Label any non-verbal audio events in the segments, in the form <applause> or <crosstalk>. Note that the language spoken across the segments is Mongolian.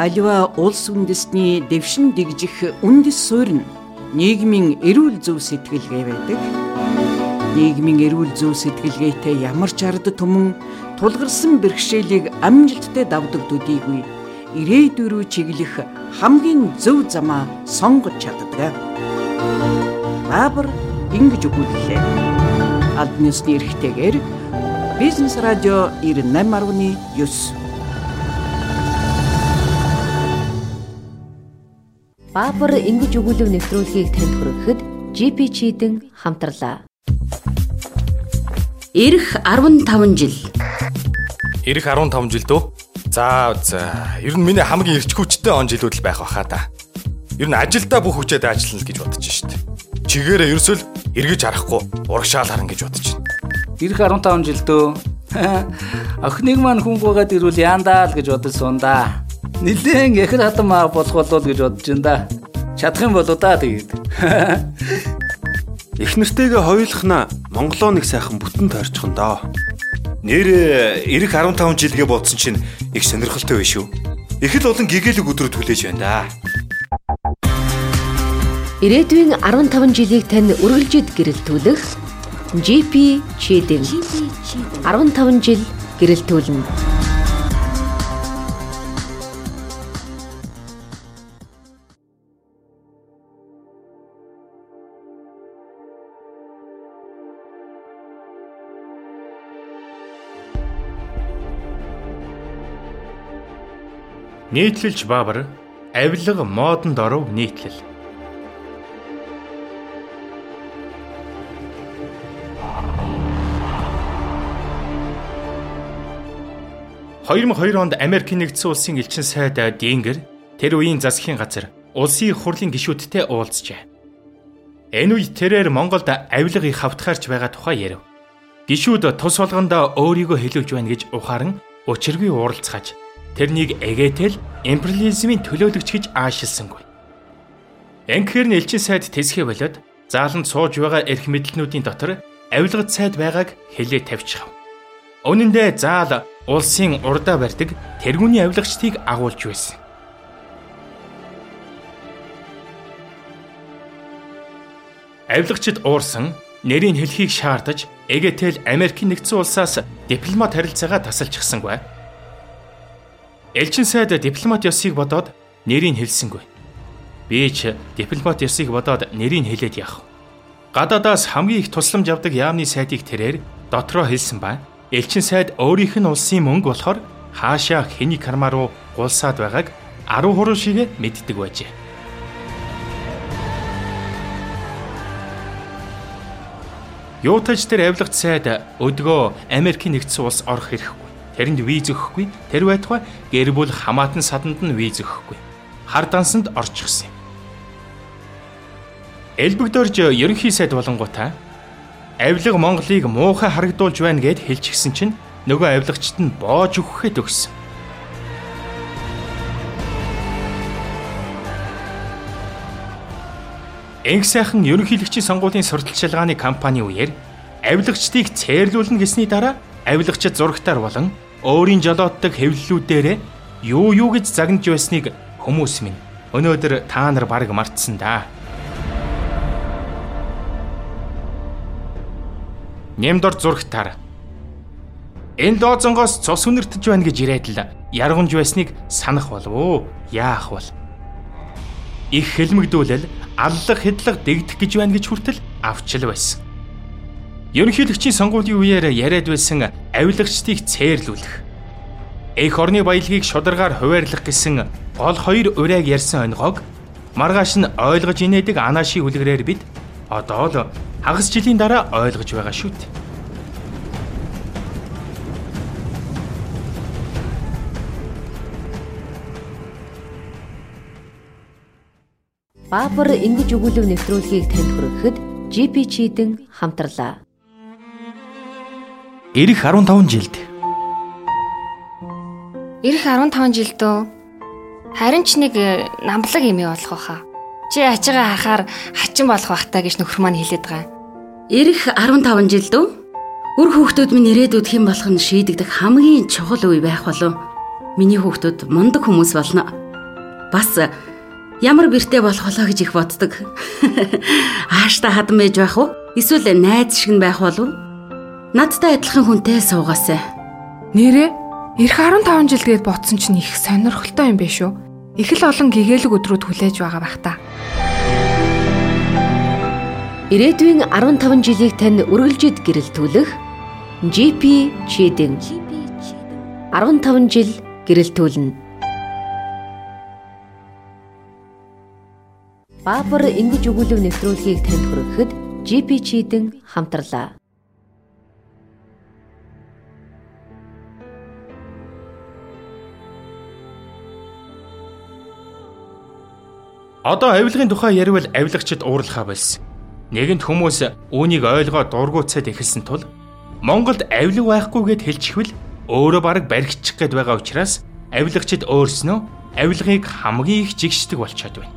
Аливаа улс үндэстний дэвшин дэгжих үндэс суурь нь нийгмийн эрүүл зөв сэтгэлгээ байдаг. Нийгмийн эрүүл зөв сэтгэлгээтэй ямар ч ард түмэн тулгарсан бэрхшээлийг амжилттай давдаг төдийгүй ирээдүй рүү чиглэх хамгийн зөв замаа сонгож чаддаг. Баабар ингэж өгүүллээ. Албаны ёсны эрхтэйгээр Бизнес радио 98.9 Баабар ингэж өгүүлэв нэвтрүүлгийг танд хүргэхэд GP Чидэн хамтарлаа. Ирэх 15 жил. Ирэх 15 жил дөө. За за. Ер нь миний хамгийн эрч хүчтэй он жилүүд л байх баха та. Ер нь ажилдаа бүх хүчээд ажиллана гэж бодож шít. Чигээрээ ерөөсөл эргэж харахгүй урагшаал харна гэж бодож байна. Ирэх 15 жил дөө. <laughs> Охиныг маань хүн гоогаад ирвэл яандаа л гэж бодож сунда. Нилээн эхэр хатан маа болох болов гэж бодож байна да. Чадах юм болоо да тэгээд. <laughs> Их нэртэйгээ хоёулахна Монголоо нэг сайхан бүтэн тойрчихон доо. Нэр ирэх 15 жилгээ бодсон чинь их сонирхолтой байш шүү. Их л олон гэгээлэг өдрөд хүлээж байна да. Ирээдүйн 15 жилийг тань үргэлжид гэрэлтүүлэх GP Chidin 15 жил гэрэлтүүлнэ. Нийтлэлж Баабар авилга модонд оров нийтлэл. ...2002 онд Америк нэгдсэн улсын элчин сайд Дингер тэр үеийн засгийн газар улсын хурлын гишүүдтэй уулзжээ. Энэ үед тэрээр Монголд авилга их хавтгаарч байгаа тухай ярив. Гишүүд тус болгондоо өөрийгөө хэлүүлж байна гэж ухаан учиргүй уралцгааж тэрнийг эгээтэл империализмын төлөөлөгч гэж аашилсангүй. Энхээр нь элчин сайд тэсхэ болоод зааланд сууж байгаа эрх мэдлнүүдийн дотор авилгад сайд байгааг хэлээ тавьчихав. Үнэн дээр заал улсын урдаа барьдаг тэргүүний авилгачдыг агуулж байсан. Авилгачид уурсан нэрийг хэлхийг шаардаж эгээтэл Америкийн нэгдсэн улсаас дипломат харилцаагаа тасалчихсангүй. Элчин сайд дипломат ёсыг бодоод нэрийг хэлсэнгүй. Би ч дипломат ёсыг бодоод нэрийг хэлээд явах. Гадаадаас хамгийн их тусламж авдаг яамны сайдыг тэрээр дотроо хэлсэн ба элчин сайд өөрийнх нь улсын мөнгө болохоор хаашаа хэний карма руу гулсаад байгааг 10 хуруу шиг мэддэг байжээ. Юутаж тэр авилгач сайд өдгөө Америкийн нэгдсэн улс орох хэрэггүй. Тэрэнд виз өгөхгүй. Тэр байтугай гэр бүл хамаатан саданд нь виз өгөхгүй. Хар дансанд орчихсон юм. Элбэгдөрж ерөнхий сайд болонгуудаа авилга Монголыг муухай харагдуулж байна гэд хэлчихсэн чинь нөгөө авилгачд нь боож өгөхэд өгсөн. Энх сайхан ерөнхийлөгчийн сонгуулийн сурталч шалгааны кампани үеэр авилгачдыг цээрлүүлнэ гэсний дараа авилгачид зурагтаар болон өөрийн жолооддаг хэвлэлүүдээр юу юу гэж загнаж байсныг хүмүүс минь өнөөдөр та нар бараг мартсан да. Нэмдор зурагтаар энэ дооцонгоос цус үнэртэж байна гэж ирээд л яргамж байсныг санах болов уу? Яах бол? Их хэлмэгдүүлэл аллах хэдлэг дэгдэх гэж байна гэж хүртэл авчил байсан. Ерөнхийлөгчийн сонгуулийн үеэр яриад байсан авилагчдыг цээрлүүлэх. Эх орны баялагийг шударгаар хуваарлах гэсэн гол хоёр урайг ярьсан онгог маргааш нь ойлгож инээдэг анааши үлгэрээр бид одоо л хагас жилийн дараа ойлгож байгаа шүү дээ. Баабар ингэж өгүүлэв нэвтрүүлгийг танд хүргэхэд GP Чидэн хамтарлаа. Ирэх 15 жилд. Ирэх 15 жилдөө харин ч нэг э, намблаг юм болох байхаа. Чи ачигаа харахаар хачин болох бахтаа гэж нөхөр маань хэлээд байгаа. Ирэх 15 жилдөө үр хүүхдүүд минь ирээдүйд хэн болох нь шийдэгдэх хамгийн чухал үе байх болов. Миний хүүхдүүд мундаг хүмүүс болно. Бас ямар бэртэй болох болоо гэж их боддог. <laughs> Ааштай хадам байж байх уу? Эсвэл найз шиг нь байх болов? Надтай адилхан хүнтэй суугаасай. Нэрээ эх 15 жил гээд бодсон чинь их сонирхолтой юм биш үү? Их л олон гэгээлэг өдрүүд хүлээж байгаа бах та. Ирээдүйн 15 жилийг тань үргэлжид гэрэлтүүлэх GP Cheating 15 жил гэрэлтүүлнэ. Баабар ингэж өгүүлэв нэвтрүүлгийг танд хүргэхэд GP Cheating хамтарлаа. Одоо авилгын тухай ярил авилгачд уурлахаа болсон. Нэгэнт хүмүүс үүнийг ойлгоо дургуутсад эхэлсэн тул Монголд авилга байхгүйгээд хэлчихвэл өөрөө бараг баригдчих гээд байгаа учраас авилгачд өөрснөө авилгыг хамгийн их жигшдэг болчиход байна.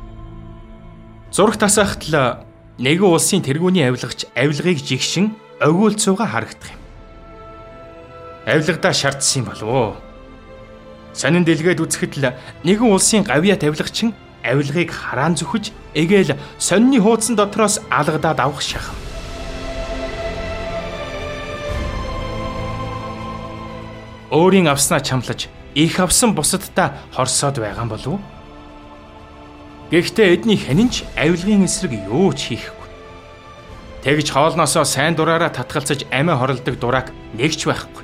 Зураг тасаахт л нэгэн улсын тэргүүний авилгач авилгыг жигшин огиулцууга харагдах юм. Авилгадаа шаардсан болов уу? Сонин дэлгээд үзэхэд л нэгэн улсын гавьяа тавилгачин авилгыг хараан зүхэж эгээл сонины хуудсан дотроос алгадаад авах шахам. Өөрийн авснаа чамлаж их авсан бусадтай хорсоод байгаа болов уу? Гэхдээ эдний хэнэнч авилгын эсрэг юу ч хийхгүй. Тэгж хоолноосоо сайн дураараа татгалзаж амиа хорлдог дурак нэгч байхгүй.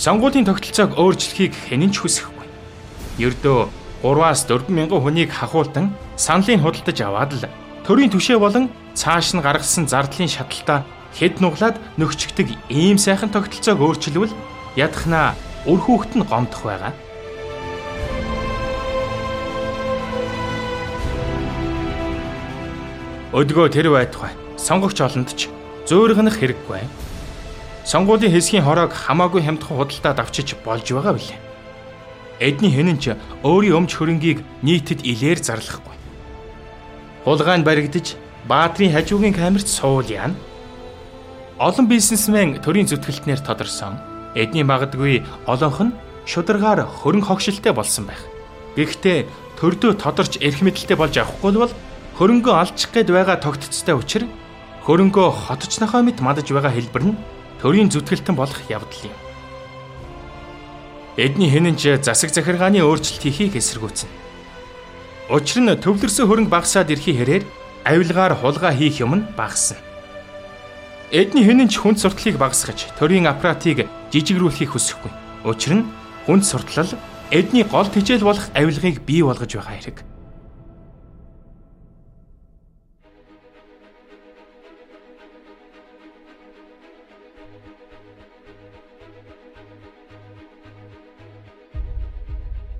Сонгуулийн тогтолцоог өөрчлөхийг хэнэнч хүсэхгүй. Ердөө 3-аас 4 мянган хүнийг хахуултан саналыг худалдаж аваад л төрийн түшээ болон цааш нь гаргасан зардлын шаталтаа хэд нуглаад нөхчгдөг ийм сайхан тогтолцоог өөрчилвөл ядахнаа үр хүүхэд нь гомдох байгаа. Өдгөө тэр байтугай сонгогч олонд ч зөөргөнөх хэрэггүй. Сонгуулийн хэсгийн хороог хамаагүй хямдхан худалдаад авчиж болж байгаа билээ. Эдний хэнэн ч өөрийн өмч хөрөнгийг нийтэд илээр зарлахгүй. Хулгайнд баригдаж Баатрийн хажуугийн камерт суул яана. Олон бизнесмен төрийн зүтгэлтнээр тодорсон. Эдний магадгүй олонх нь шударгаар хөрөн хогшилтэй болсон байх. Гэхдээ төрдөө тодорч эрх мэдэлтэй болж авахгүй бол хөрөнгөө алчих гээд байгаа тогтцтой учир хөрөнгөө хотчнохоо мэт мадаж байгаа хэлбэр нь төрийн зүтгэлтэн болох явдал юм. Эдний хэнэнч засаг захиргааны өөрчлөлт хийхийг эсэргүүцнэ. Учир нь төвлөрсөн хөрөнгө багасаад ирэхий хэрээр авилгаар хулгай хийх юм нь багасна. Эдний хэнэнч хүнд сурталыг багасгаж төрийн аппаратыг жижигрүүлэхийг хүсэхгүй. Учир нь хүнд суртал эдний гол тэжээл болох авилгыг бий болгож байгаа хэрэг.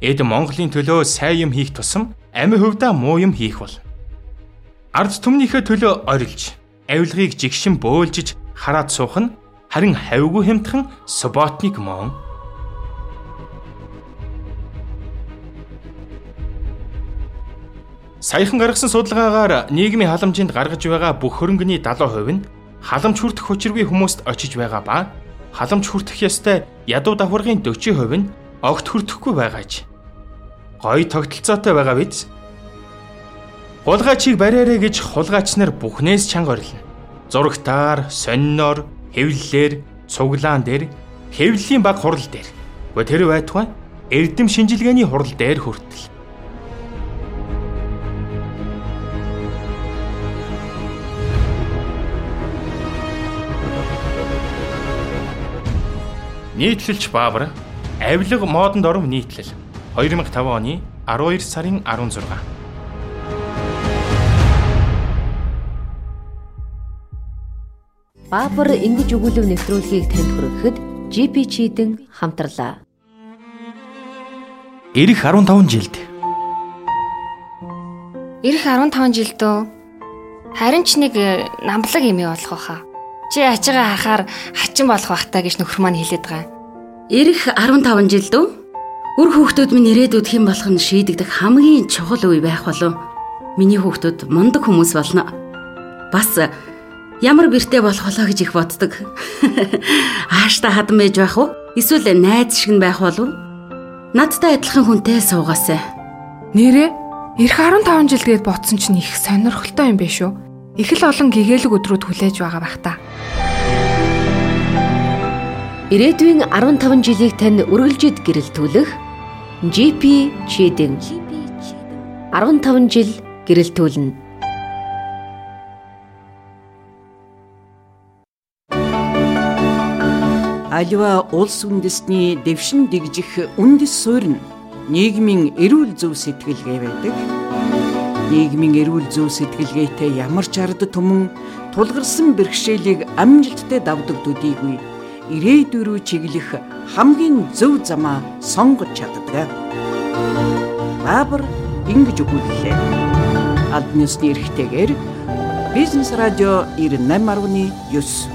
Эд Монголын төлөө сайн юм хийх тусам амин хувьдаа муу юм хийх бол. Ард түмнийхээ төлөө орилж, авилгыг жигшин бөөлжиж хараад суух нь харин хавьгүй хэмтхэн субботник мөн. Саяхан гаргасан судалгаагаар нийгмийн халамжинд гаргаж байгаа бүх хөрөнгөний 70% нь халамж хүртэх хүчиргүй хүмүүст очиж байгаа ба халамж хүртэх ёстой ядуу давхаргын 40% нь огт хүртэхгүй байгаач гоё тогтолцоотой байгаа биз? Хулгайчийг бариараа гэж хулгайч нар бүхнээс чанга орилно. Зурагтаар, сониноор, хэвлэлээр, цуглаан дээр, хэвлэлийн баг хурал дээр. Гэхдээ тэр байтугай эрдэм шинжилгээний хурал дээр хүртэл. Нийтлэлч Баабар авилга модонд ором нийтлэл 2005 оны 12 сарын 16. Баабар ингэж өгүүлэв нэвтрүүлгийг танд хүргэхэд GP Cheating хамтарлаа. Ирэх 15 жилд. Ирэх 15 жилдөө харин ч нэг э, намблаг юм болох байхаа. Чи ачаага хахаар хачин болох бахтаа гэж нөхөр маань хэлээд байгаа. Ирэх 15 жилдөө Үр хүүхдүүд минь ирээдүйд хэн болох нь шийдэгдэх хамгийн чухал үе байх болов. Миний хүүхдүүд мундаг хүмүүс болно. Бас ямар бэртэй болох болоо гэж их боддог. <laughs> Ааштай хадам байж байх уу? Эсвэл найз шиг нь байх болов? Надтай адилхан хүнтэй суугаасай. Нэрээ эх 15 жил гээд ботсон чинь их сонирхолтой юм биш үү? Их л олон гэгээлэг өдрүүд хүлээж байгаа бах та. Ирээдүйн 15 жилийг тань үргэлжид гэрэлтүүлэх GP Chidin 15 жил гэрэлтүүлнэ. Аливаа улс үндэстний дэвшин дэгжих үндэс суурь нь нийгмийн эрүүл зөв сэтгэлгээ байдаг. Нийгмийн эрүүл зөв сэтгэлгээтэй ямар ч ард түмэн тулгарсан бэрхшээлийг амжилттай давдаг төдийгүй ирээдүй рүү чиглэх хамгийн зөв замаа сонгож чаддаг. Баабар ингэж өгүүллээ. Албан ёсны эрхтэйгээр Бизнес радио 98.9